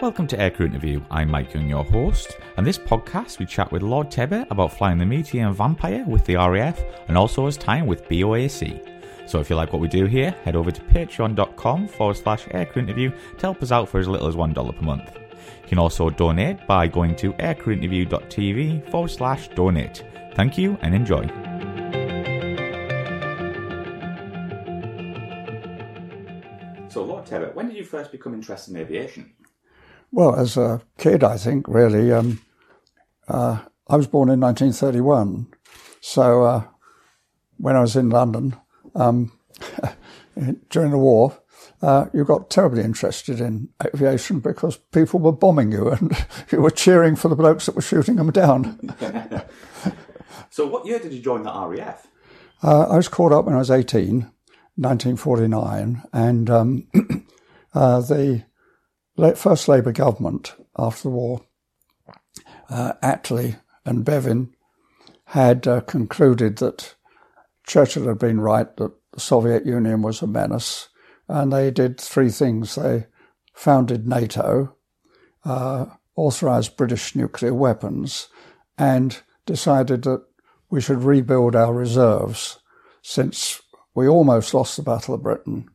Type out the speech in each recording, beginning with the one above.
Welcome to Aircrew Interview. I'm Mike Young, your host, and this podcast we chat with Lord Tebbit about flying the Meteor and Vampire with the RAF and also his time with BOAC. So if you like what we do here, head over to patreon.com forward slash aircrew interview to help us out for as little as $1 per month. You can also donate by going to aircrewinterview.tv forward slash donate. Thank you and enjoy. So, Lord Tebbit, when did you first become interested in aviation? Well, as a kid, I think, really. Um, uh, I was born in 1931. So uh, when I was in London um, during the war, uh, you got terribly interested in aviation because people were bombing you and you were cheering for the blokes that were shooting them down. so, what year did you join the RAF? Uh, I was called up when I was 18, 1949, and um, uh, the first Labour government after the war, uh, Attlee and Bevin, had uh, concluded that Churchill had been right that the Soviet Union was a menace, and they did three things. They founded NATO, uh, authorised British nuclear weapons, and decided that we should rebuild our reserves since we almost lost the Battle of Britain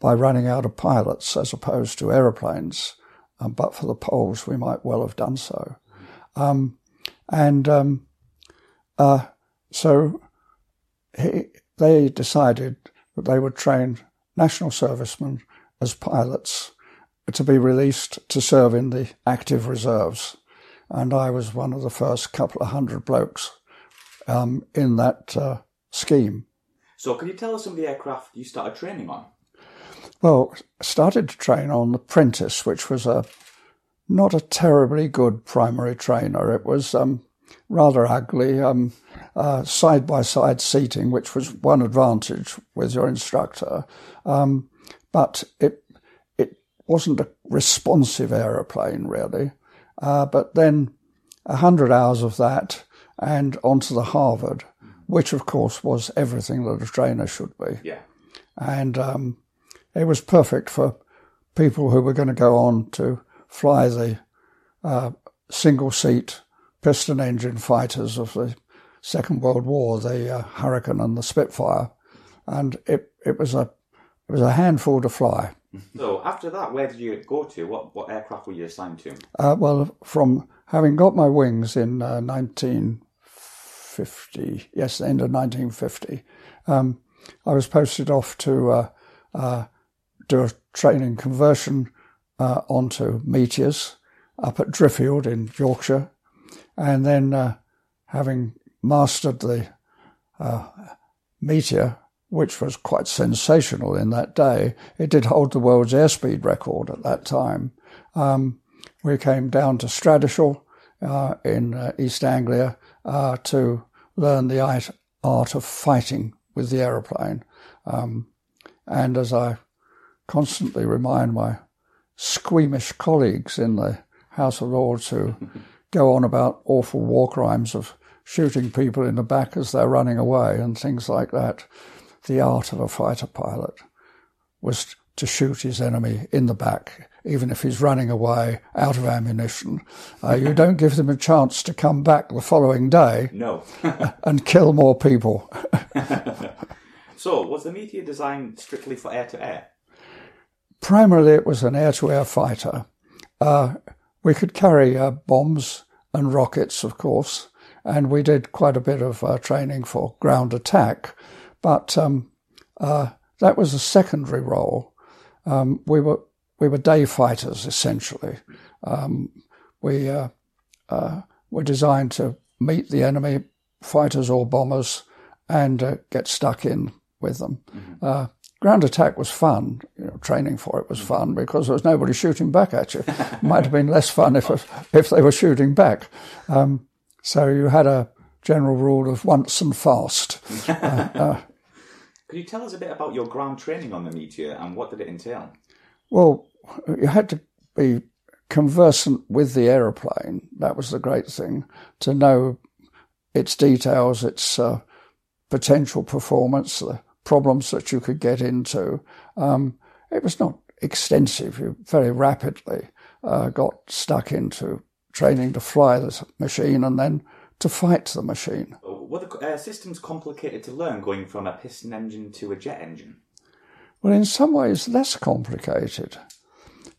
by running out of pilots as opposed to aeroplanes. Um, but for the Poles, we might well have done so. Um, and um, uh, so he, they decided that they would train national servicemen as pilots to be released to serve in the active reserves. And I was one of the first couple of hundred blokes um, in that uh, scheme. So, can you tell us some of the aircraft you started training on? Well, started to train on the Prentice, which was a not a terribly good primary trainer. It was um, rather ugly, side by side seating, which was one advantage with your instructor. Um, but it it wasn't a responsive aeroplane really. Uh, but then a hundred hours of that and onto the Harvard, which of course was everything that a trainer should be. Yeah. And um, it was perfect for people who were going to go on to fly the uh, single seat piston engine fighters of the Second World War, the uh, Hurricane and the Spitfire, and it it was a it was a handful to fly. So after that, where did you go to? What what aircraft were you assigned to? Uh, well, from having got my wings in uh, 1950, yes, the end of 1950, um, I was posted off to uh, uh, do a training conversion uh, onto Meteors up at Driffield in Yorkshire, and then uh, having mastered the uh, Meteor, which was quite sensational in that day, it did hold the world's airspeed record at that time. Um, we came down to Stradishall uh, in uh, East Anglia uh, to learn the art of fighting with the aeroplane. Um, and as I constantly remind my squeamish colleagues in the House of Lords who go on about awful war crimes of shooting people in the back as they're running away and things like that. The art of a fighter pilot was to shoot his enemy in the back, even if he's running away out of ammunition. Uh, you don't give them a chance to come back the following day No. and kill more people. so, was the Meteor designed strictly for air to air? Primarily, it was an air to air fighter. Uh, we could carry uh, bombs and rockets, of course, and we did quite a bit of uh, training for ground attack, but um, uh, that was a secondary role. Um, we were we were day fighters essentially. Um, we uh, uh, were designed to meet the enemy, fighters or bombers, and uh, get stuck in with them. Mm-hmm. Ground attack was fun. You know, training for it was fun because there was nobody shooting back at you. it might have been less fun if if they were shooting back. Um, so you had a general rule of once and fast. uh, uh, Could you tell us a bit about your ground training on the Meteor and what did it entail? Well, you had to be conversant with the aeroplane. That was the great thing to know its details, its uh, potential performance, the problems that you could get into. Um, it was not extensive, you very rapidly uh, got stuck into training to fly the machine and then to fight the machine. Were the uh, systems complicated to learn going from a piston engine to a jet engine? Well, in some ways, less complicated.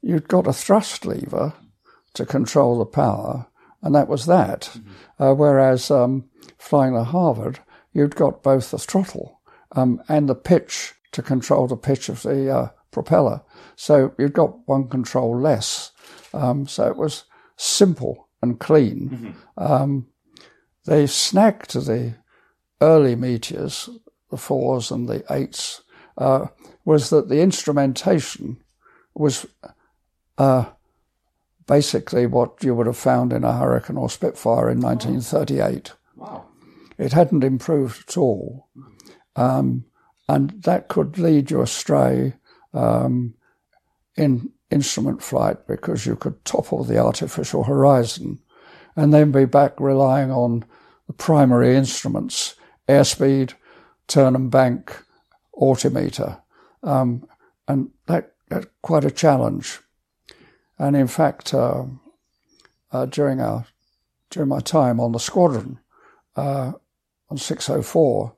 You'd got a thrust lever to control the power, and that was that. Mm-hmm. Uh, whereas um, flying the Harvard, you'd got both the throttle um, and the pitch to control the pitch of the uh, propeller. So you've got one control less. Um, so it was simple and clean. Mm-hmm. Um, they snagged the early meteors, the fours and the eights, uh, was that the instrumentation was uh, basically what you would have found in a Hurricane or Spitfire in 1938. Wow. It hadn't improved at all. Um, and that could lead you astray um, in instrument flight because you could topple the artificial horizon and then be back relying on the primary instruments airspeed, turn and bank, altimeter. Um, and that, that's quite a challenge. And in fact, uh, uh, during our during my time on the squadron uh, on 604,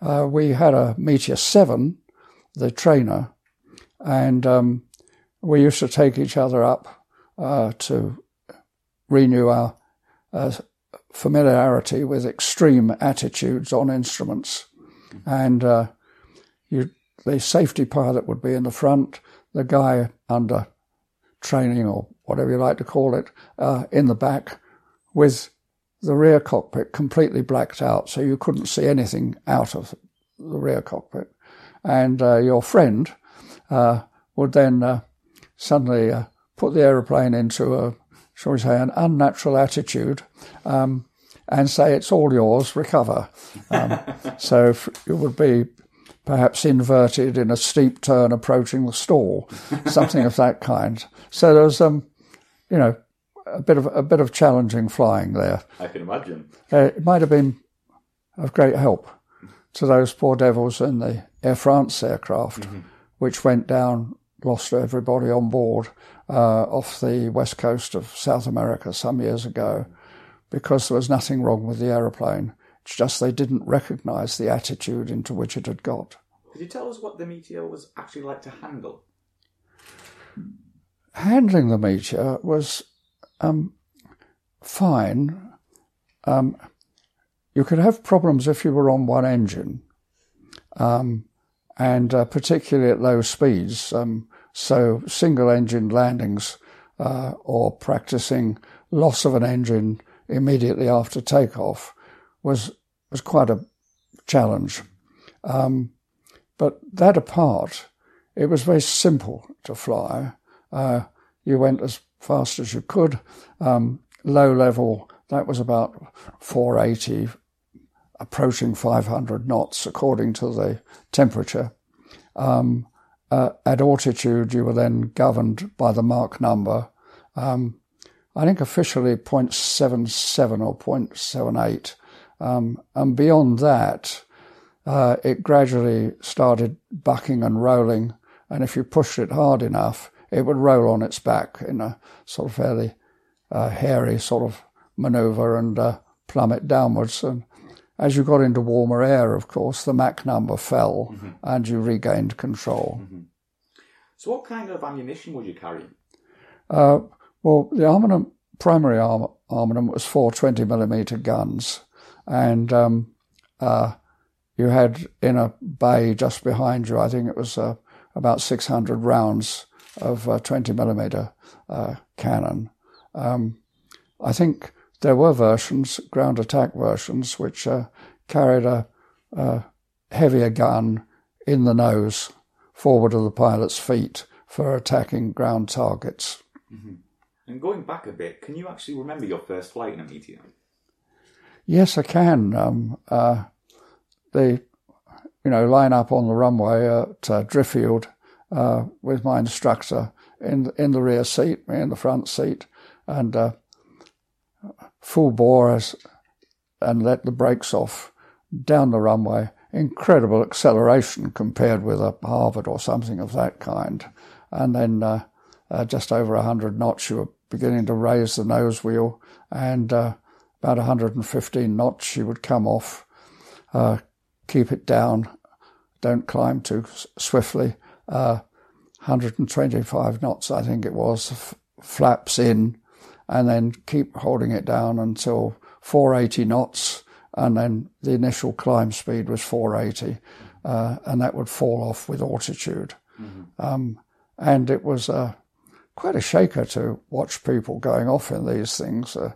uh, we had a Meteor 7, the trainer, and um, we used to take each other up uh, to renew our uh, familiarity with extreme attitudes on instruments. And uh, you, the safety pilot would be in the front, the guy under training or whatever you like to call it, uh, in the back, with the rear cockpit completely blacked out, so you couldn't see anything out of the rear cockpit. And uh, your friend uh, would then uh, suddenly uh, put the aeroplane into a, shall we say, an unnatural attitude. Um, and say it's all yours, recover. Um, so it would be perhaps inverted in a steep turn approaching the stall, something of that kind. So there was, um, you know, a bit of a bit of challenging flying there. I can imagine. Uh, it might have been of great help to those poor devils in the Air France aircraft, mm-hmm. which went down, lost everybody on board uh, off the west coast of South America some years ago because there was nothing wrong with the aeroplane. It's just they didn't recognise the attitude into which it had got. Could you tell us what the Meteor was actually like to handle? Handling the Meteor was um, fine. Um, you could have problems if you were on one engine, um, and uh, particularly at low speeds. Um, so single engine landings uh, or practicing loss of an engine immediately after takeoff was was quite a challenge. Um, but that apart, it was very simple to fly. Uh, you went as fast as you could. Um, low level, that was about 480, approaching 500 knots according to the temperature. Um, uh, at altitude, you were then governed by the Mach number. Um, I think officially 0.77 or 0.78. Um, and beyond that, uh, it gradually started bucking and rolling. And if you pushed it hard enough, it would roll on its back in a sort of fairly uh, hairy sort of maneuver and uh, plummet downwards. And as you got into warmer air, of course, the Mach number fell mm-hmm. and you regained control. Mm-hmm. So, what kind of ammunition would you carry? Uh, well, the armament, primary arm, armament was four 20 millimeter guns, and um, uh, you had in a bay just behind you, I think it was uh, about 600 rounds of uh, 20 millimeter uh, cannon. Um, I think there were versions, ground attack versions, which uh, carried a, a heavier gun in the nose forward of the pilot's feet for attacking ground targets. Mm-hmm. And going back a bit, can you actually remember your first flight in a Meteor? Yes, I can. Um, uh, they, you know, line up on the runway at uh, Driffield uh, with my instructor in in the rear seat, me in the front seat, and uh, full bore as, and let the brakes off down the runway. Incredible acceleration compared with a Harvard or something of that kind, and then uh, uh, just over 100 knots, you were beginning to raise the nose wheel, and uh, about 115 knots, she would come off, uh, keep it down, don't climb too swiftly. 125 knots, I think it was, f- flaps in, and then keep holding it down until 480 knots, and then the initial climb speed was 480, uh, and that would fall off with altitude. Mm-hmm. Um, and it was uh, quite a shaker to watch people going off in these things, uh,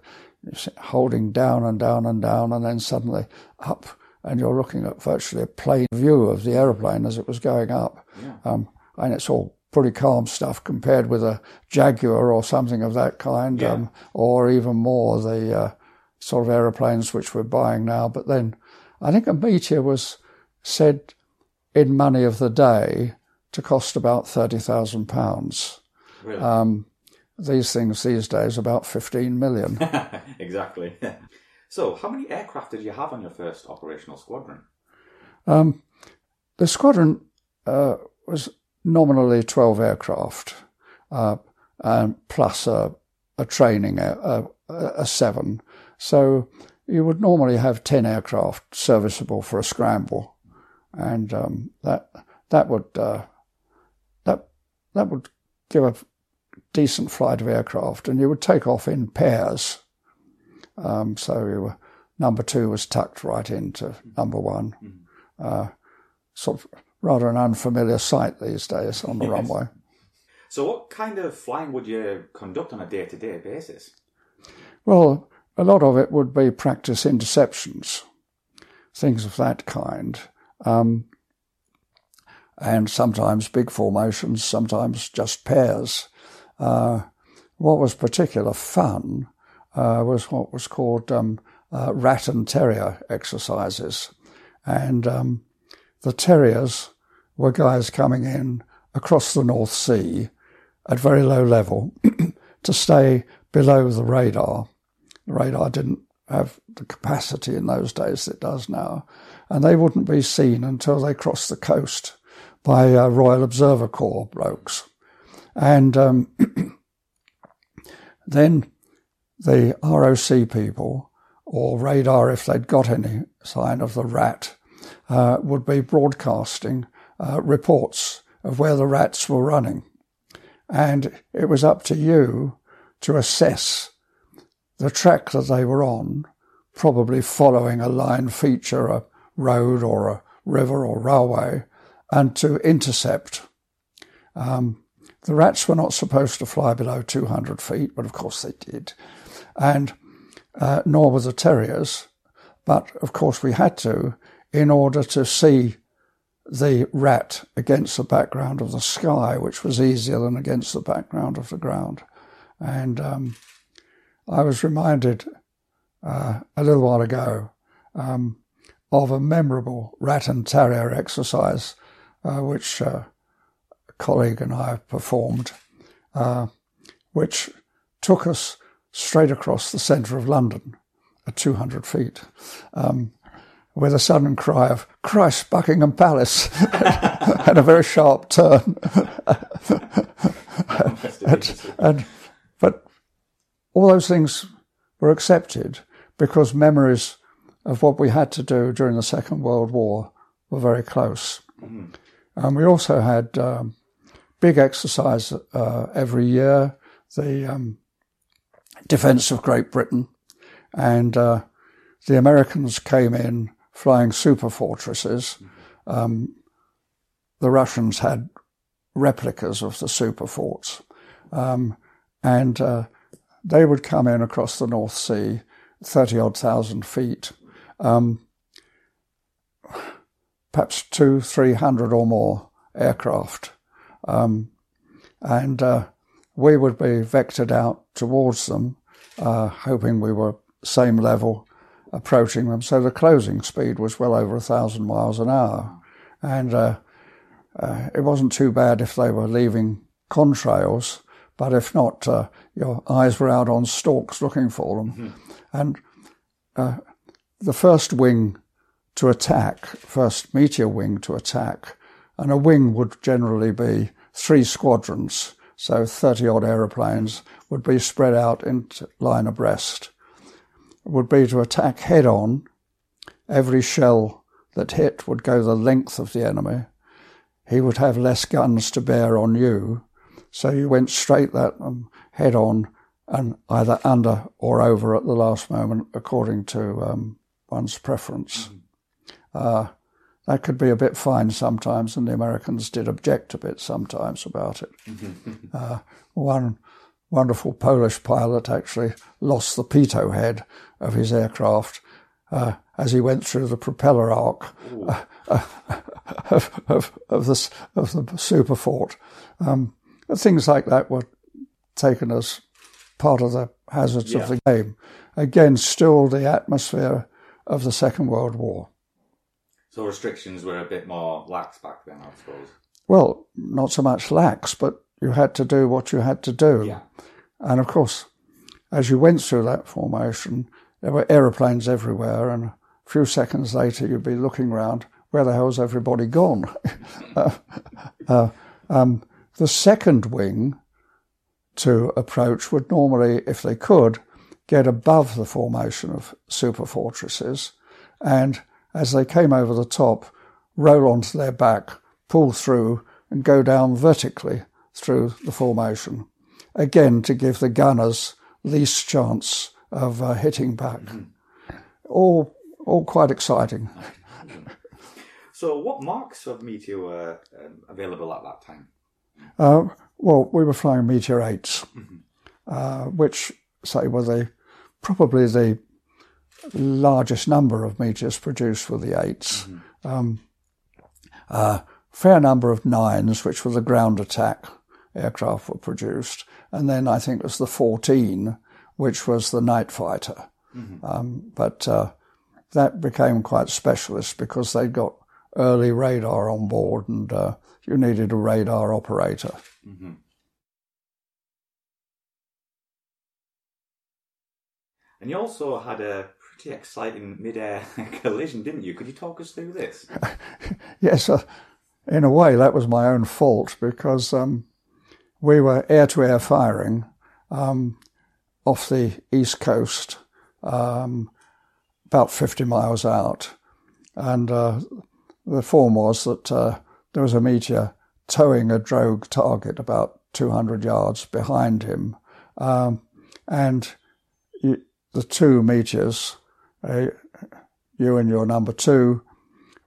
holding down and down and down, and then suddenly up, and you're looking at virtually a plain view of the aeroplane as it was going up. Yeah. Um, and it's all pretty calm stuff compared with a Jaguar or something of that kind, yeah. um, or even more the uh, sort of aeroplanes which we're buying now. But then I think a Meteor was said in money of the day to cost about £30,000. Really? Um, these things these days about 15 million. exactly. so, how many aircraft did you have on your first operational squadron? Um, the squadron uh, was nominally 12 aircraft, uh, plus a, a training, a, a, a, seven. So you would normally have 10 aircraft serviceable for a scramble. And um, that that would uh, that that would give a decent flight of aircraft, and you would take off in pairs. Um, so were, number two was tucked right into number one. Mm-hmm. Uh, sort of rather an unfamiliar sight these days on the yes. runway. So, what kind of flying would you conduct on a day to day basis? Well, a lot of it would be practice interceptions, things of that kind. Um, and sometimes big formations, sometimes just pairs. Uh, what was particular fun uh, was what was called um, uh, rat and terrier exercises. And um, the terriers were guys coming in across the North Sea at very low level to stay below the radar. The radar didn't have the capacity in those days it does now, and they wouldn't be seen until they crossed the coast by uh, Royal Observer Corps blokes. And um, then the ROC people, or radar if they'd got any sign of the rat, uh, would be broadcasting uh, reports of where the rats were running. And it was up to you to assess the track that they were on, probably following a line feature, a road or a river or railway, and to intercept. Um, the rats were not supposed to fly below 200 feet, but of course they did. And uh, nor were the terriers. But of course we had to in order to see the rat against the background of the sky, which was easier than against the background of the ground. And um, I was reminded uh, a little while ago um, of a memorable rat and terrier exercise, uh, which uh, a colleague and I performed, uh, which took us straight across the centre of London at 200 feet. Um, with a sudden cry of Christ, Buckingham Palace, and a very sharp turn. and, and, but all those things were accepted because memories of what we had to do during the Second World War were very close. Mm-hmm. And we also had um, big exercise uh, every year, the um, defence of Great Britain, and uh, the Americans came in flying super fortresses. Um, the Russians had replicas of the super forts. Um, and uh, they would come in across the North Sea, 30 odd thousand feet, um, perhaps two, three hundred or more aircraft. Um, and uh, we would be vectored out towards them, uh, hoping we were same level approaching them. So the closing speed was well over a thousand miles an hour. And uh, uh, it wasn't too bad if they were leaving contrails, but if not, uh, your eyes were out on stalks looking for them. Mm-hmm. And uh, the first wing to attack, first meteor wing to attack, and a wing would generally be three squadrons so 30 odd aeroplanes, would be spread out in line abreast. Would be to attack head on. Every shell that hit would go the length of the enemy. He would have less guns to bear on you, so you went straight that um, head on and either under or over at the last moment, according to um, one's preference. Mm-hmm. Uh, that could be a bit fine sometimes, and the Americans did object a bit sometimes about it. uh, one wonderful Polish pilot actually lost the pitot head of his aircraft uh, as he went through the propeller arc uh, uh, of, of, of, the, of the super fort. Um, things like that were taken as part of the hazards yeah. of the game. Again, still the atmosphere of the Second World War. So restrictions were a bit more lax back then, I suppose. Well, not so much lax, but you had to do what you had to do. Yeah. And of course, as you went through that formation, there were aeroplanes everywhere, and a few seconds later you'd be looking around, where the hell's everybody gone? uh, uh, um, the second wing to approach would normally, if they could, get above the formation of super fortresses and as they came over the top, roll onto their back, pull through, and go down vertically through the formation. Again, to give the gunners least chance of uh, hitting back. Mm-hmm. All, all quite exciting. so, what marks of Meteor were um, available at that time? Uh, well, we were flying Meteor 8s, mm-hmm. uh, which, say, were the probably the largest number of meteors produced were the 8s mm-hmm. um, a fair number of nines, which were the ground attack aircraft, were produced, and then I think it was the 14, which was the night fighter. Mm-hmm. Um, but uh, that became quite specialist because they'd got early radar on board, and uh, you needed a radar operator. Mm-hmm. And you also had a pretty exciting mid-air collision, didn't you? Could you talk us through this? yes, uh, in a way that was my own fault because um, we were air-to-air firing um, off the east coast, um, about 50 miles out, and uh, the form was that uh, there was a meteor towing a drogue target about 200 yards behind him, um, and the two meteors uh, you and your number two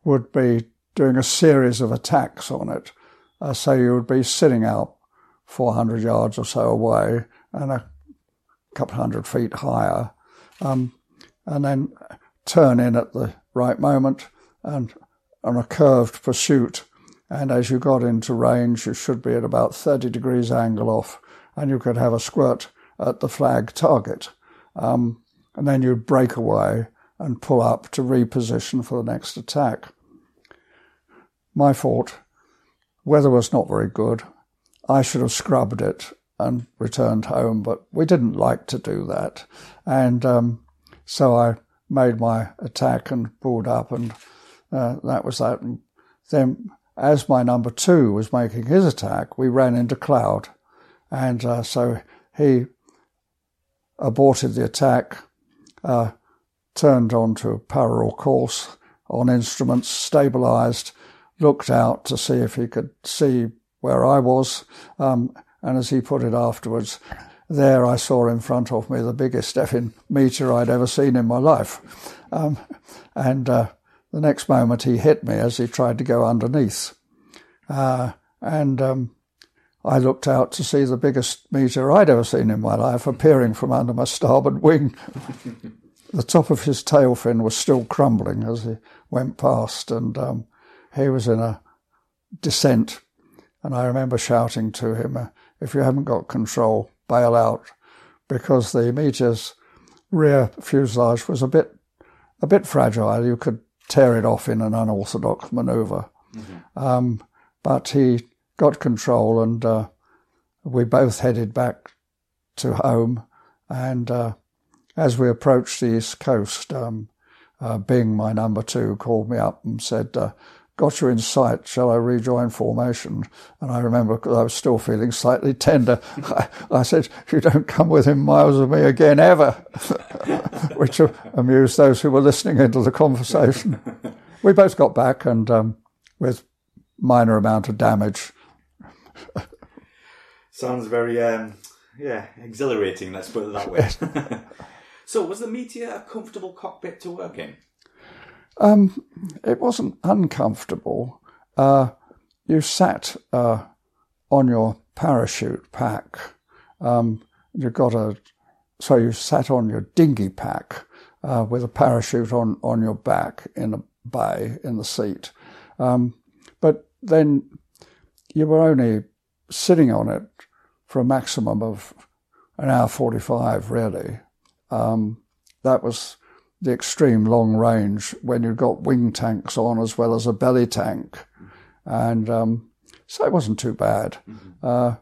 would be doing a series of attacks on it. Uh, so you would be sitting out 400 yards or so away and a couple hundred feet higher, um, and then turn in at the right moment and on a curved pursuit. And as you got into range, you should be at about 30 degrees angle off, and you could have a squirt at the flag target. Um, and then you'd break away and pull up to reposition for the next attack. My fault. Weather was not very good. I should have scrubbed it and returned home, but we didn't like to do that. And um, so I made my attack and pulled up, and uh, that was that. And then, as my number two was making his attack, we ran into cloud. And uh, so he aborted the attack, uh, turned onto a parallel course on instruments, stabilized, looked out to see if he could see where I was. Um, and as he put it afterwards, there I saw in front of me the biggest effing meteor I'd ever seen in my life. Um, and uh, the next moment he hit me as he tried to go underneath. Uh, and um, I looked out to see the biggest meteor I'd ever seen in my life appearing from under my starboard wing. the top of his tail fin was still crumbling as he went past, and um, he was in a descent. And I remember shouting to him, "If you haven't got control, bail out," because the Meteor's rear fuselage was a bit a bit fragile. You could tear it off in an unorthodox manoeuvre. Mm-hmm. Um, but he got control, and uh, we both headed back to home. And uh, as we approached the east coast, um, uh, Bing, my number two, called me up and said, uh, got you in sight. Shall I rejoin formation? And I remember because I was still feeling slightly tender. I, I, said, you don't come within miles of me again ever, which amused those who were listening into the conversation. We both got back and um, with minor amount of damage. Sounds very, um, yeah, exhilarating, let's put it that way. so was the Meteor a comfortable cockpit to work in? Um, it wasn't uncomfortable. Uh, you sat uh, on your parachute pack. Um, you got a so you sat on your dinghy pack uh, with a parachute on on your back in a bay in the seat. Um, but then you were only sitting on it for a maximum of an hour forty-five, really. Um, that was the extreme long range when you've got wing tanks on as well as a belly tank. And um, so it wasn't too bad. Mm-hmm. Uh,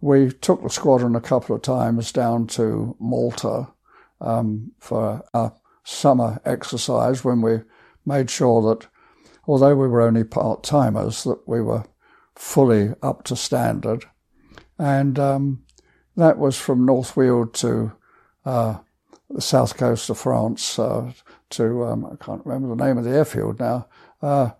we took the squadron a couple of times down to Malta um, for a summer exercise when we made sure that, although we were only part timers, that we were fully up to standard. And um, that was from North Weald to uh, the south coast of France uh, to, um, I can't remember the name of the airfield now, uh,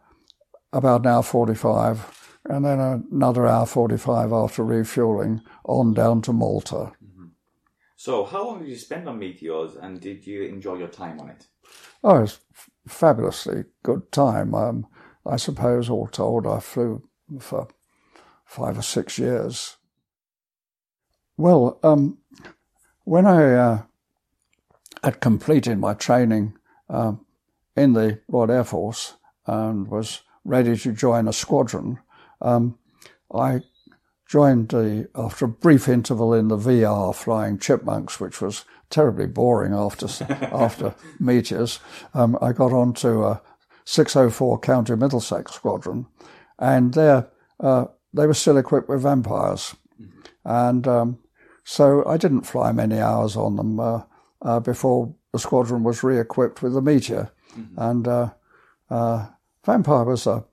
about an hour 45, and then another hour 45 after refueling on down to Malta. Mm-hmm. So, how long did you spend on Meteors and did you enjoy your time on it? Oh, it was fabulously good time. Um, I suppose, all told, I flew for five or six years. Well, um, when I uh, had completed my training um, in the Royal Air Force and was ready to join a squadron, um, I joined the, after a brief interval in the VR flying chipmunks, which was terribly boring after after meteors. Um, I got on to a 604 County Middlesex squadron, and there uh, they were still equipped with vampires, and um, so I didn't fly many hours on them. Uh, uh, before the squadron was re-equipped with the Meteor. Mm-hmm. And uh, uh, Vampire was a,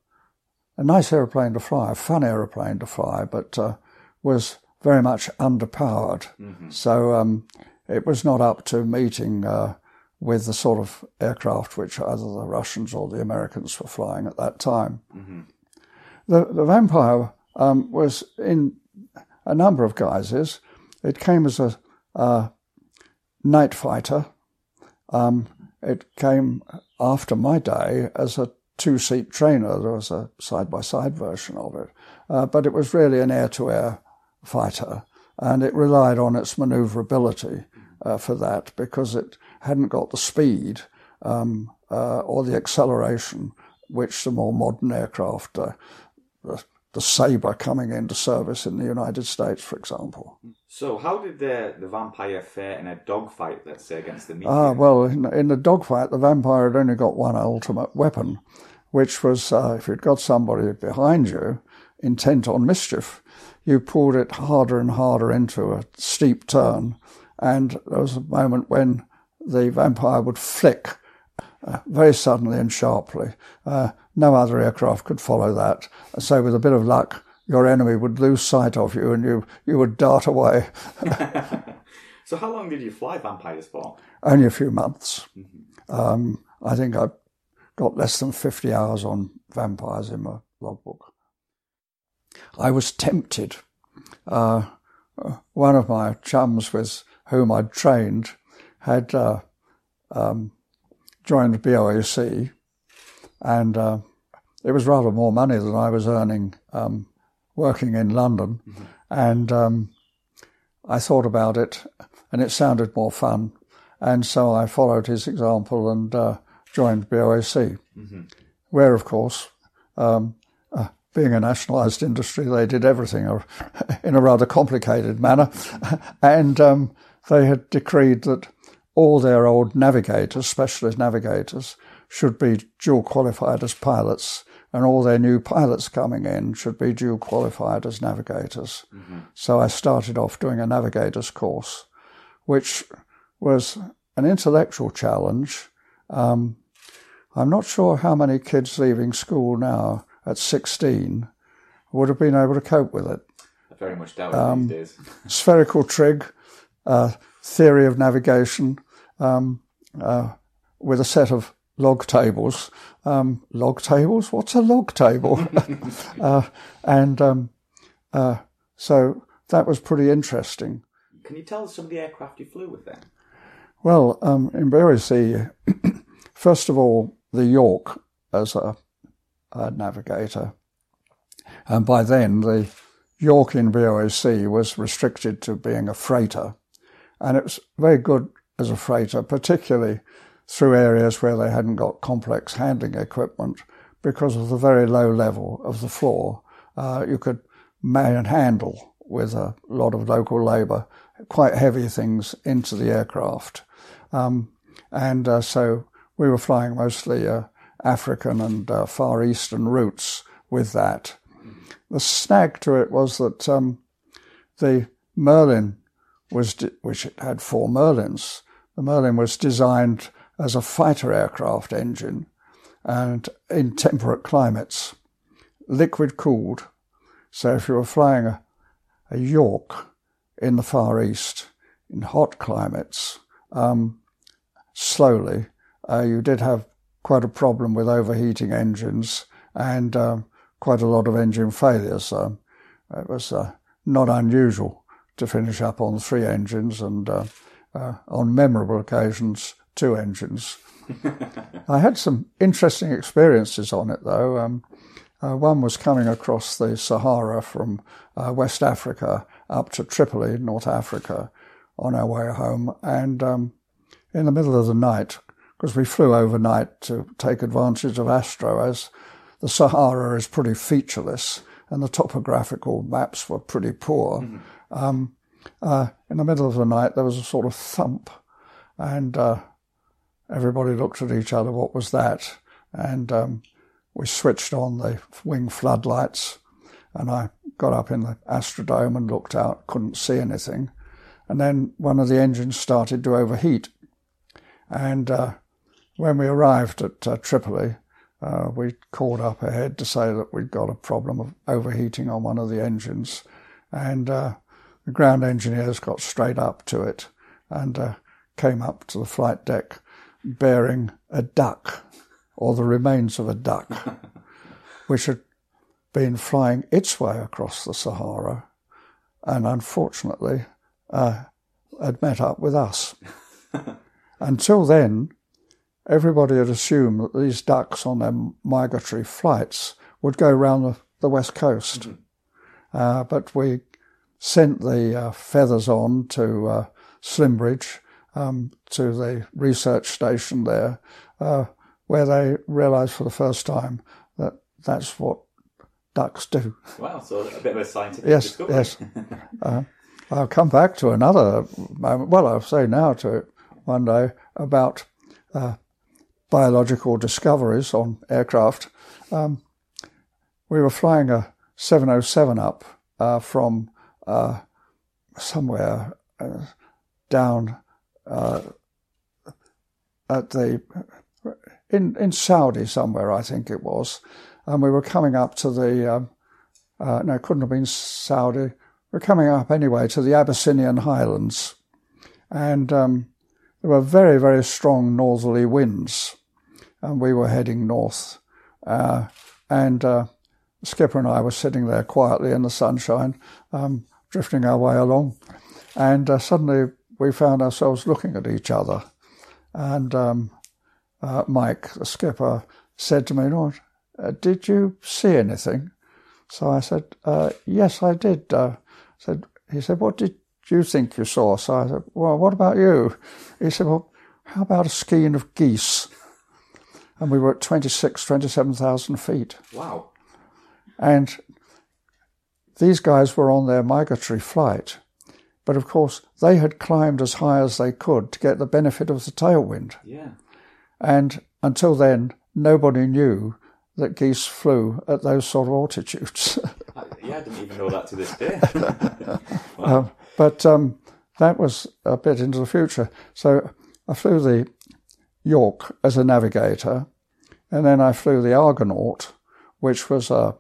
a nice aeroplane to fly, a fun aeroplane to fly, but uh, was very much underpowered. Mm-hmm. So um, it was not up to meeting uh, with the sort of aircraft which either the Russians or the Americans were flying at that time. Mm-hmm. The, the Vampire um, was in a number of guises. It came as a night fighter. Um, it came after my day as a two seat trainer. There was a side by side version of it. Uh, but it was really an air to air fighter. And it relied on its maneuverability uh, for that because it hadn't got the speed um, uh, or the acceleration which the more modern aircraft, uh, the the Sabre coming into service in the United States, for example. So, how did the, the vampire fare in a dogfight, let's say, against the Meteor? Ah, well, in, in the dogfight, the vampire had only got one ultimate weapon, which was uh, if you'd got somebody behind you intent on mischief, you pulled it harder and harder into a steep turn, and there was a moment when the vampire would flick uh, very suddenly and sharply. Uh, no other aircraft could follow that. So, with a bit of luck, your enemy would lose sight of you and you, you would dart away. so, how long did you fly vampires for? Only a few months. Mm-hmm. Um, I think I got less than 50 hours on vampires in my logbook. I was tempted. Uh, one of my chums with whom I'd trained had uh, um, joined BOAC, and uh, it was rather more money than I was earning um, working in London. Mm-hmm. And um, I thought about it, and it sounded more fun. And so I followed his example and uh, joined BOAC, mm-hmm. where, of course, um, uh, being a nationalised industry, they did everything in a rather complicated manner. and um, they had decreed that all their old navigators, specialist navigators, should be dual qualified as pilots, and all their new pilots coming in should be dual qualified as navigators. Mm-hmm. So I started off doing a navigator's course, which was an intellectual challenge. Um, I'm not sure how many kids leaving school now at 16 would have been able to cope with it. I very much doubt um, these days. spherical trig, uh, theory of navigation, um, uh, with a set of log tables. Um, log tables? What's a log table? uh, and um, uh, so that was pretty interesting. Can you tell us some of the aircraft you flew with then? Well, um, in BOAC, first of all, the York as a, a, navigator. And by then, the York in BOAC was restricted to being a freighter. And it was very good as a freighter, particularly through areas where they hadn't got complex handling equipment because of the very low level of the floor. Uh, you could man handle with a lot of local labour quite heavy things into the aircraft. Um, and uh, so we were flying mostly uh, African and uh, Far Eastern routes with that. The snag to it was that um, the Merlin was, de- which it had four Merlins, the Merlin was designed as a fighter aircraft engine and in temperate climates, liquid cooled. So if you were flying a, a York in the Far East in hot climates, um, slowly, uh, you did have quite a problem with overheating engines and um, quite a lot of engine failures. So it was uh, not unusual to finish up on three engines and uh, uh on memorable occasions, two engines. I had some interesting experiences on it though. Um, uh, one was coming across the Sahara from uh, West Africa up to Tripoli, North Africa, on our way home. And um, in the middle of the night, because we flew overnight to take advantage of Astro, as the Sahara is pretty featureless and the topographical maps were pretty poor. Mm-hmm. Um, uh, in the middle of the night, there was a sort of thump, and uh, everybody looked at each other. What was that? And um, we switched on the wing floodlights, and I got up in the Astrodome and looked out, couldn't see anything. And then one of the engines started to overheat. And uh, when we arrived at uh, Tripoli, uh, we called up ahead to say that we'd got a problem of overheating on one of the engines. And uh, the ground engineers got straight up to it and uh, came up to the flight deck bearing a duck or the remains of a duck, which had been flying its way across the Sahara and unfortunately uh, had met up with us. Until then, everybody had assumed that these ducks on their migratory flights would go around the, the west coast. Mm-hmm. Uh, but we sent the uh, feathers on to uh, Slimbridge, um, to the research station there, uh, where they realised for the first time that that's what ducks do. Wow, so a bit of a scientific yes, discovery. Yes, uh, I'll come back to another moment. Well, I'll say now to it one day about uh, biological discoveries on aircraft. Um, we were flying a 707 up uh, from uh, somewhere uh, down uh, at the in in Saudi somewhere, I think it was, and we were coming up to the um, uh, no, it couldn't have been Saudi. We're coming up anyway to the Abyssinian highlands, and um, there were very very strong northerly winds, and we were heading north, uh, and uh, skipper and I were sitting there quietly in the sunshine, um, drifting our way along, and uh, suddenly we found ourselves looking at each other, and um, uh, Mike, the skipper, said to me, "Lord, uh, did you see anything?" So I said, uh, "Yes, I did." Uh, said he said, "What did you think you saw?" So I said, "Well, what about you?" He said, "Well, how about a skein of geese?" And we were at 26, 27,000 feet. Wow. And these guys were on their migratory flight. But of course, they had climbed as high as they could to get the benefit of the tailwind. Yeah. And until then, nobody knew that geese flew at those sort of altitudes. yeah, I didn't even know that to this day. wow. um, but um, that was a bit into the future. So I flew the York as a navigator, And then I flew the Argonaut, which was a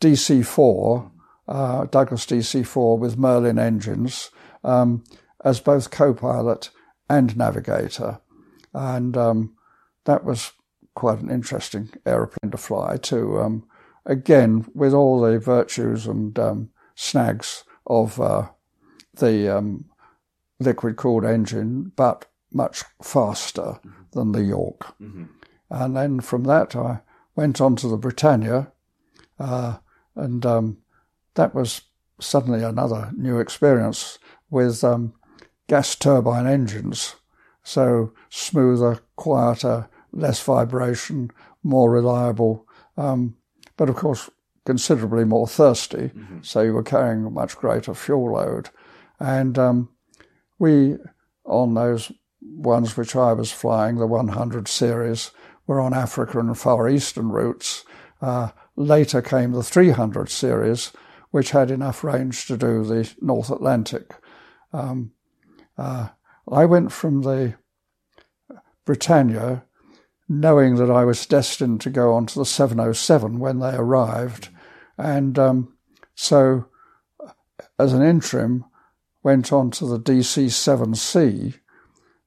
DC 4, uh, Douglas DC 4 with Merlin engines, um, as both co pilot and navigator. And um, that was quite an interesting aeroplane to fly, too. Um, again, with all the virtues and um, snags of uh, the um, liquid cooled engine, but much faster mm-hmm. than the York. Mm-hmm. And then from that, I went on to the Britannia, uh, and um, that was suddenly another new experience with um, gas turbine engines. So smoother, quieter, less vibration, more reliable, um, but of course considerably more thirsty. Mm-hmm. So you were carrying a much greater fuel load. And um, we, on those ones which I was flying, the 100 series, were on Africa and Far Eastern routes. Uh, later came the 300 series, which had enough range to do the North Atlantic. Um, uh, I went from the Britannia knowing that I was destined to go on to the 707 when they arrived. And um, so, as an interim, went on to the DC 7C,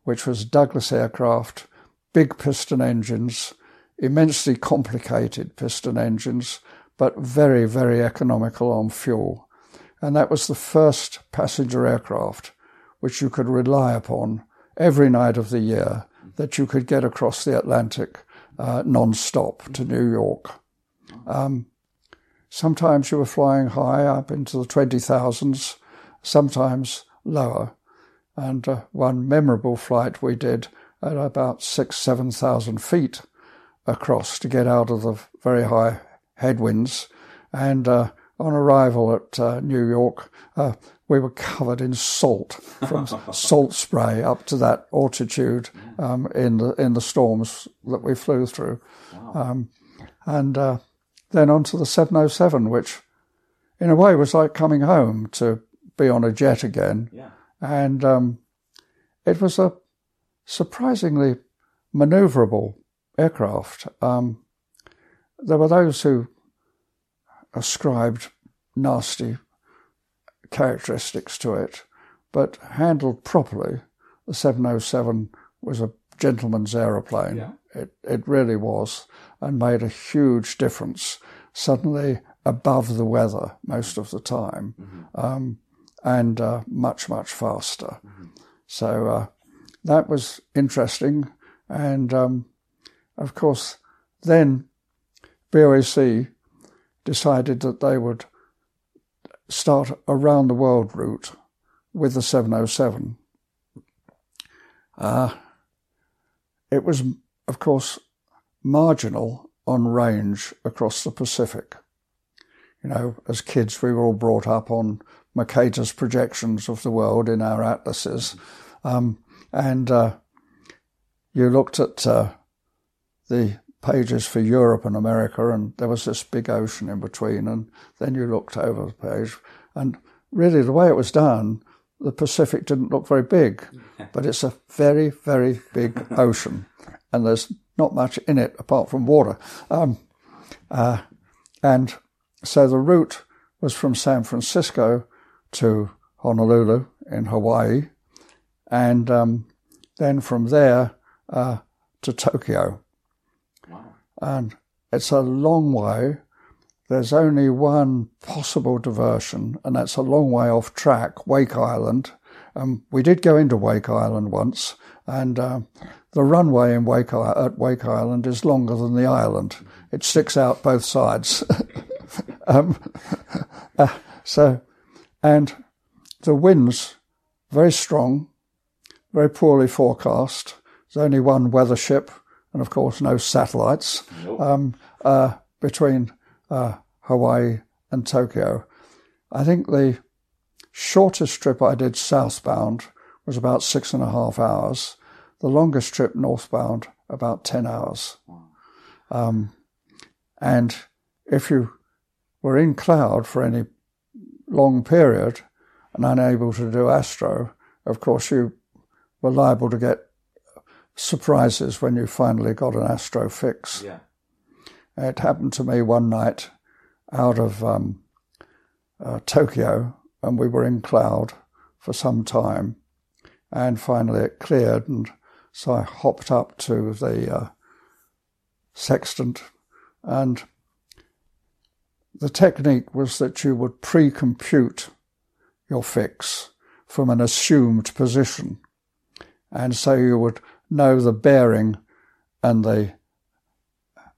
which was Douglas aircraft, big piston engines, immensely complicated piston engines, but very, very economical on fuel. And that was the first passenger aircraft which you could rely upon every night of the year that you could get across the Atlantic uh, non-stop to New York. Um, sometimes you were flying high up into the 20,000s, sometimes lower. And uh, one memorable flight we did at about six, 7,000 feet across to get out of the very high headwinds. And uh, on arrival at uh, New York, uh, we were covered in salt from salt spray up to that altitude um, in the in the storms that we flew through, wow. um, and uh, then onto the 707, which in a way was like coming home to be on a jet again, yeah. and um, it was a surprisingly manoeuvrable aircraft. Um, there were those who ascribed nasty characteristics to it, but handled properly, the 707 was a gentleman's aeroplane. Yeah. It, it really was, and made a huge difference. Suddenly above the weather most of the time, mm-hmm. um, and uh, much, much faster. Mm-hmm. So uh, that was interesting. And um, of course, then BOAC decided that they would start a round the world route with the 707. Uh, it was, of course, marginal on range across the Pacific. You know, as kids, we were all brought up on Mercator's projections of the world in our atlases. Um, and uh, you looked at uh, the pages for Europe and America, and there was this big ocean in between. And then you looked over the page, and really the way it was done, the Pacific didn't look very big, but it's a very, very big ocean, and there's not much in it apart from water. Um, uh, and so the route was from San Francisco to Honolulu in Hawaii, and um, then from there uh, to Tokyo. And it's a long way. There's only one possible diversion, and that's a long way off track, Wake Island. Um, we did go into Wake Island once, and uh, the runway in Wake at Wake Island is longer than the island. It sticks out both sides. um, uh, so, and the winds very strong, very poorly forecast. There's only one weather ship and of course no satellites nope. um, uh, between uh, Hawaii and Tokyo. I think the shortest trip I did southbound was about six and a half hours. The longest trip northbound about ten hours. Um, and if you were in cloud for any long period and unable to do astro, of course you were liable to get surprises when you finally got an astro fix. Yeah. It happened to me one night out of um, uh, Tokyo, and we were in cloud for some time, and finally it cleared, and so I hopped up to the uh, sextant, and the technique was that you would pre-compute your fix from an assumed position, and so you would know the bearing and the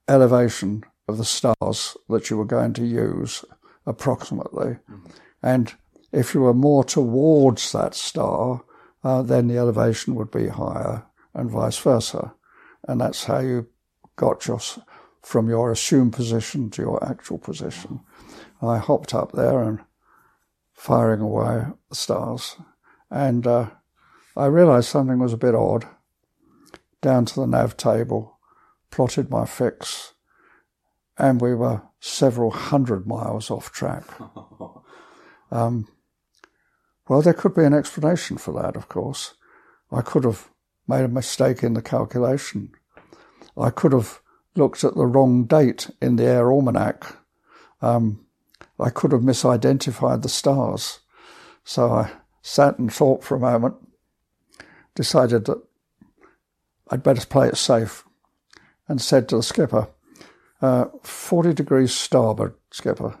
elevation of the stars that you were going to use approximately. Mm-hmm. And if you were more towards that star, uh, then the elevation would be higher and vice versa. And that's how you got your, from your assumed position to your actual position. I hopped up there and firing away the stars. And uh, I realized something was a bit odd. Down to the nav table, plotted my fix, and we were several hundred miles off track. Um, well, there could be an explanation for that, of course. I could have made a mistake in the calculation. I could have looked at the wrong date in the air almanac. Um, I could have misidentified the stars. So I sat and thought for a moment, decided that I'd better play it safe, and said to the skipper, uh, 40 degrees starboard, skipper.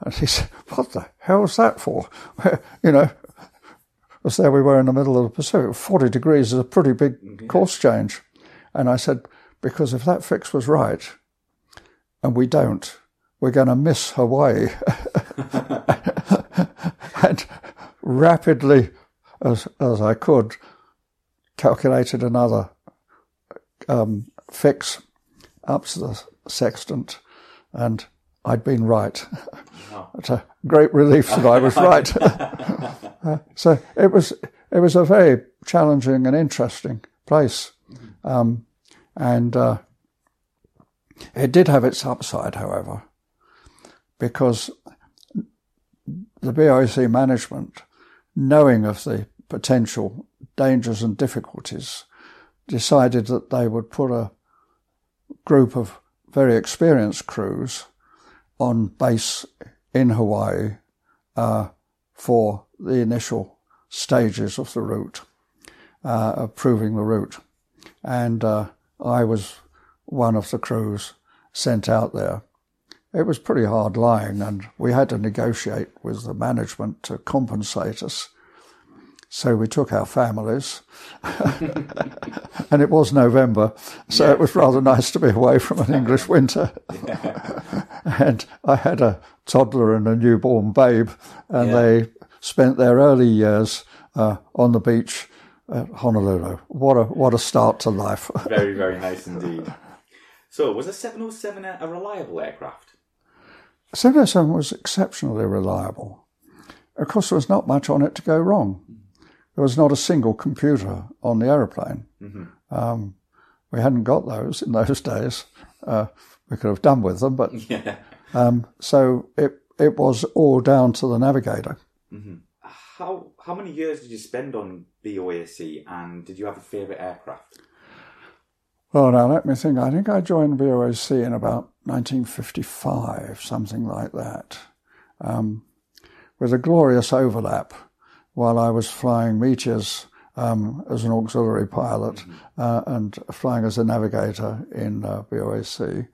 And he said, What the hell's that for? you know, because there we were in the middle of the Pacific. 40 degrees is a pretty big mm-hmm. course change. And I said, Because if that fix was right, and we don't, we're going to miss Hawaii. and rapidly, as, as I could, calculated another um, fix up to the sextant, and I'd been right. Wow. it's a great relief that I was right. uh, so it was it was a very challenging and interesting place, mm-hmm. um, and uh, it did have its upside, however, because the BOAC management, knowing of the potential dangers and difficulties, decided that they would put a group of very experienced crews on base in Hawaii uh, for the initial stages of the route, uh, of proving the route. And uh, I was one of the crews sent out there. It was pretty hard lying, and we had to negotiate with the management to compensate us so we took our families, and it was November, so yeah. it was rather nice to be away from an English winter. Yeah. and I had a toddler and a newborn babe, and yeah. they spent their early years uh, on the beach at Honolulu. What a what a start to life! very very nice indeed. So, was a 707 a reliable aircraft? 707 was exceptionally reliable. Of course, there was not much on it to go wrong there was not a single computer on the aeroplane. Mm-hmm. Um, we hadn't got those in those days. Uh, we could have done with them, but yeah. um, so it it was all down to the navigator. Mm-hmm. How how many years did you spend on BOAC, and did you have a favourite aircraft? Well, now let me think. I think I joined BOAC in about 1955, something like that, um, with a glorious overlap while I was flying Meteors um, as an auxiliary pilot mm-hmm. uh, and flying as a navigator in uh, BOAC.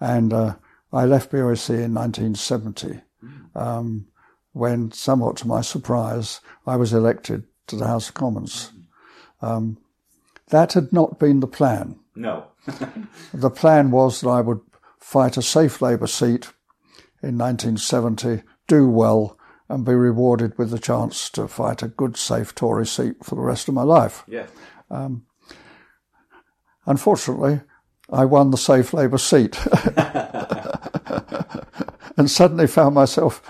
And uh, I left BOAC in 1970 mm-hmm. um, when, somewhat to my surprise, I was elected to the House of Commons. Mm-hmm. Um, that had not been the plan. No. the plan was that I would fight a safe Labour seat in 1970, do well, and be rewarded with the chance to fight a good, safe Tory seat for the rest of my life. Yeah. Um, unfortunately, I won the safe Labour seat and suddenly found myself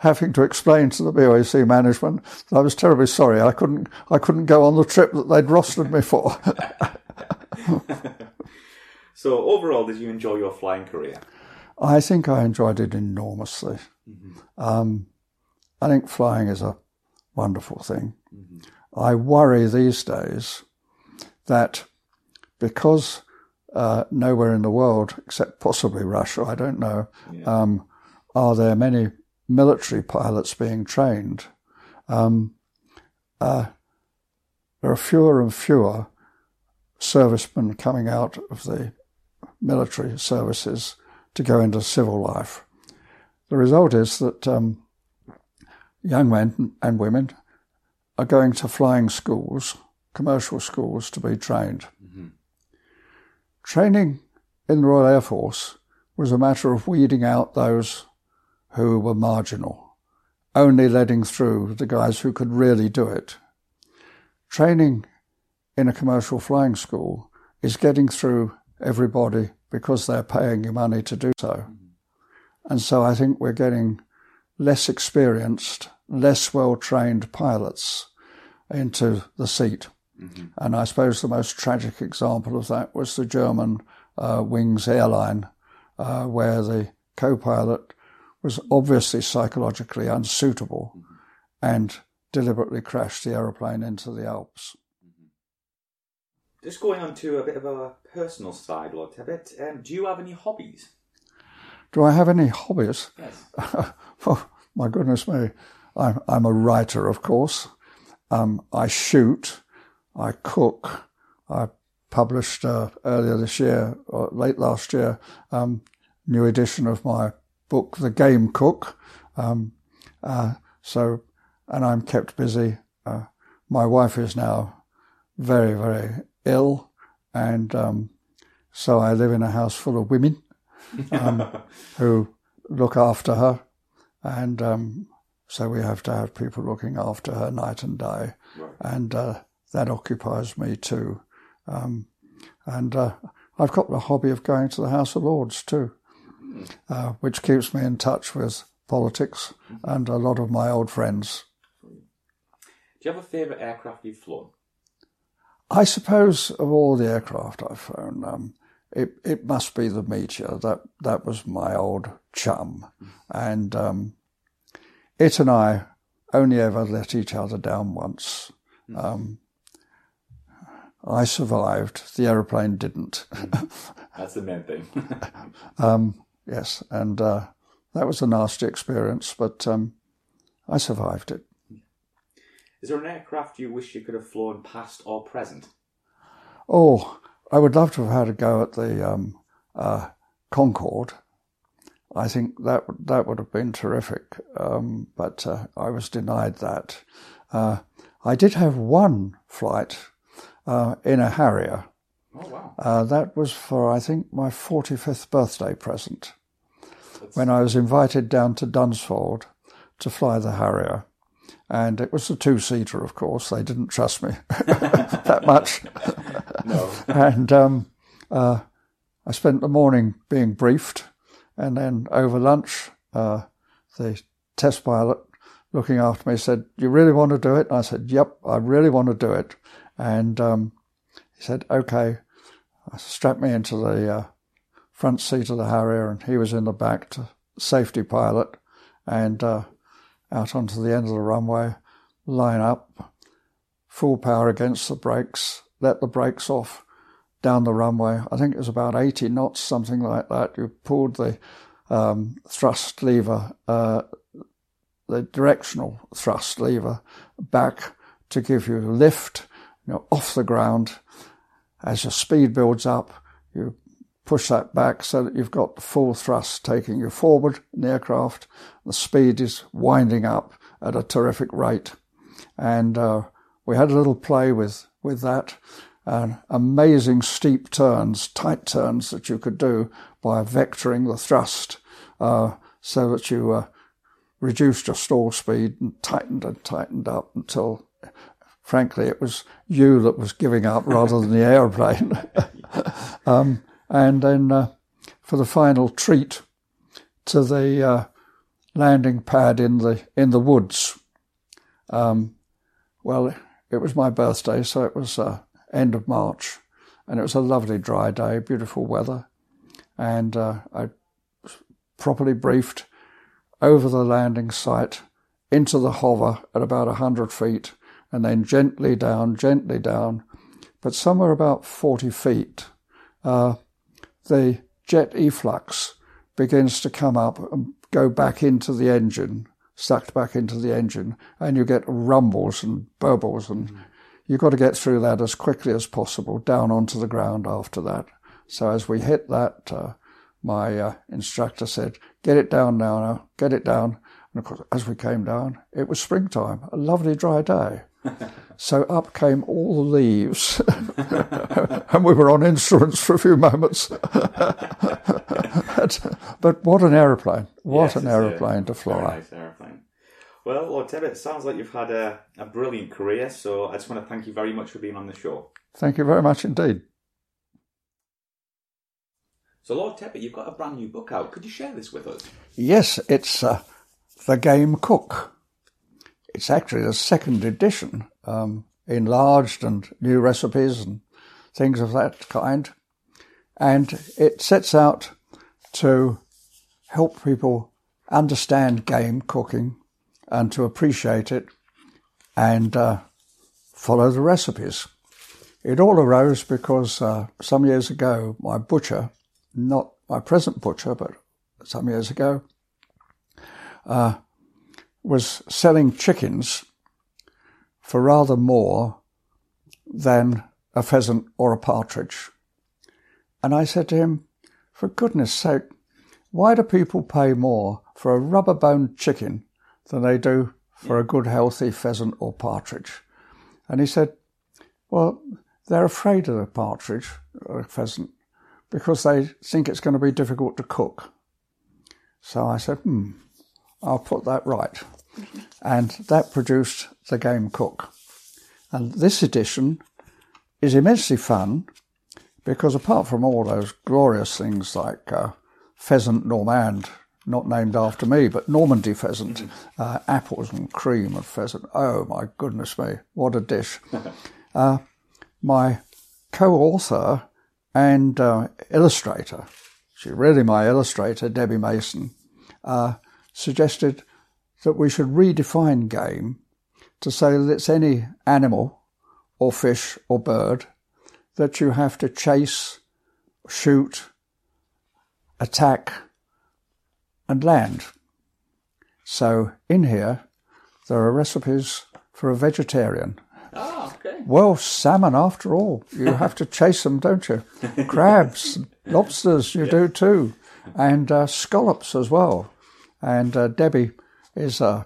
having to explain to the BOAC management that I was terribly sorry I couldn't I couldn't go on the trip that they'd rostered me for. so overall, did you enjoy your flying career? I think I enjoyed it enormously. Mm-hmm. Um, I think flying is a wonderful thing. Mm-hmm. I worry these days that because uh, nowhere in the world, except possibly Russia, I don't know, Yeah. um, are there many military pilots being trained. Um, uh, there are fewer and fewer servicemen coming out of the military services to go into civil life. The result is that um, young men and women are going to flying schools, commercial schools, to be trained. Mm-hmm. Training in the Royal Air Force was a matter of weeding out those who were marginal, only letting through the guys who could really do it. Training in a commercial flying school is getting through everybody because they're paying you money to do so. Mm-hmm. And so I think we're getting less experienced, less well trained pilots into the seat. And I suppose the most tragic example of that was the German uh, Wings airline, uh, where the co pilot was obviously psychologically unsuitable and deliberately crashed the aeroplane into the Alps. Just going on to a bit of a personal side, Lord Tebbit, um, do you have any hobbies? Do I have any hobbies? Yes. oh, my goodness me. I'm, I'm a writer, of course. Um, I shoot. I cook. I published uh, earlier this year, or late last year, um, new edition of my book, The Game Cook. Um, uh, so, and I'm kept busy. Uh, my wife is now very, very ill, and um, so I live in a house full of women um, who look after her, and um, so we have to have people looking after her night and day, Right. and uh, that occupies me too. Um, and uh, I've got the hobby of going to the House of Lords too, uh, which keeps me in touch with politics and a lot of my old friends. Do you have a favourite aircraft you've flown? I suppose of all the aircraft I've flown, um, it it must be the Meteor. That that was my old chum, and um, it and I only ever let each other down once. Um, I survived. The aeroplane didn't. That's the main thing. um, yes, and uh, that was a nasty experience, but um, I survived it. Is there an aircraft you wish you could have flown past or present? Oh, I would love to have had a go at the um, uh, Concorde. I think that that would have been terrific, um, but uh, I was denied that. Uh, I did have one flight uh, in a Harrier. Oh wow! Uh, that was for I think my 45th birthday present That's- when I was invited down to Dunsfold to fly the Harrier. And it was a two seater, of course. They didn't trust me that much. no. and um, uh, I spent the morning being briefed, and then over lunch, uh, the test pilot looking after me said, "You really want to do it?" And I said, "Yep, I really want to do it." And um, he said, "Okay." I strapped me into the uh, front seat of the Harrier, and he was in the back to safety pilot, and uh, out onto the end of the runway, line up, full power against the brakes, let the brakes off down the runway. I think it was about 80 knots, something like that. You pulled the um, thrust lever, uh, the directional thrust lever back to give you lift, you know, off the ground. As your speed builds up, you push that back so that you've got the full thrust taking you forward in the aircraft. The speed is winding up at a terrific rate. And uh, we had a little play with, with that. And amazing steep turns, tight turns that you could do by vectoring the thrust uh, so that you uh, reduced your stall speed and tightened and tightened up until, frankly, it was you that was giving up rather than the aeroplane. um, and then uh, for the final treat to the uh, landing pad in the in the woods. Um, well, it was my birthday, so it was uh, end of March, and it was a lovely dry day, beautiful weather, and uh, I properly briefed over the landing site into the hover at about a hundred feet, and then gently down, gently down, but somewhere about forty feet. Uh, the jet efflux begins to come up and go back into the engine, sucked back into the engine, and you get rumbles and burbles, and mm. You've got to get through that as quickly as possible down onto the ground after that. So as we hit that, uh, my uh, instructor said, "Get it down now, now, get it down." And of course, as we came down, it was springtime, a lovely dry day. so up came all the leaves, and we were on instruments for a few moments. but, what an aeroplane! What yes, an aeroplane to fly! Nice aeroplane. Well, Lord Tebbit, it sounds like you've had a, a brilliant career. So I just want to thank you very much for being on the show. Thank you very much indeed. So, Lord Tebbit, you've got a brand new book out. Could you share this with us? Yes, it's uh, The Game Cook. It's actually the second edition, um, enlarged and new recipes and things of that kind. And it sets out to help people understand game cooking and to appreciate it and uh, follow the recipes. It all arose because uh, some years ago, my butcher not my present butcher, but some years ago, uh, was selling chickens for rather more than a pheasant or a partridge. And I said to him, for goodness sake, why do people pay more for a rubber boned chicken than they do for a good healthy pheasant or partridge? And he said, well, they're afraid of the partridge or a pheasant because they think it's going to be difficult to cook. So I said, hmm, I'll put that right. And that produced The Game Cook. And this edition is immensely fun because apart from all those glorious things like uh, pheasant normand, not named after me, but Normandy pheasant, mm-hmm. uh, apples and cream of pheasant. Oh my goodness me, what a dish! Uh, my co-author and uh, illustrator, she's really my illustrator, Debbie Mason, uh, suggested that we should redefine game to say that it's any animal or fish or bird that you have to chase, shoot, attack, and land. So in here, there are recipes for a vegetarian. Oh, okay. Well, salmon, after all, you have to chase them, don't you? Crabs, lobsters, you do too, and uh, scallops as well. And uh, Debbie is uh,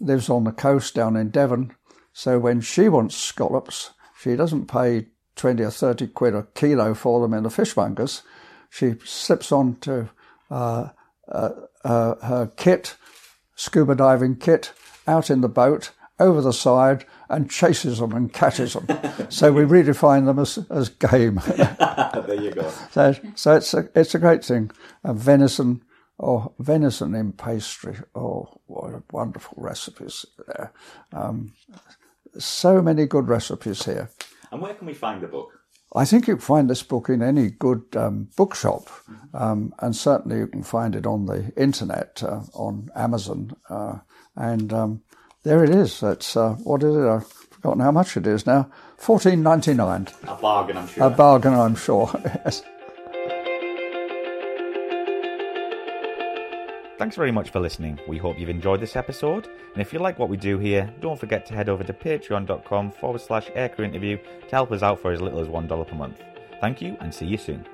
lives on the coast down in Devon, so when she wants scallops, she doesn't pay twenty or thirty quid a kilo for them in the fishmongers. She slips on to uh, uh, her kit, scuba diving kit, out in the boat, over the side, and chases them and catches them. so we redefine them as, as game. there you go. So, so it's a, it's a great thing. venison, or oh, venison in pastry. Oh, what wonderful recipes there. Um, so many good recipes here. And where can we find the book? I think you can find this book in any good um, bookshop, um, and certainly you can find it on the internet uh, on Amazon. Uh, and um, there it is. It's uh, what is it? I've forgotten how much it is now. Fourteen ninety nine. A bargain, I'm sure. A bargain, I'm sure. yes. Thanks very much for listening. We hope you've enjoyed this episode. And if you like what we do here, don't forget to head over to patreon.com forward slash aircrew interview to help us out for as little as $1 per month. Thank you and see you soon.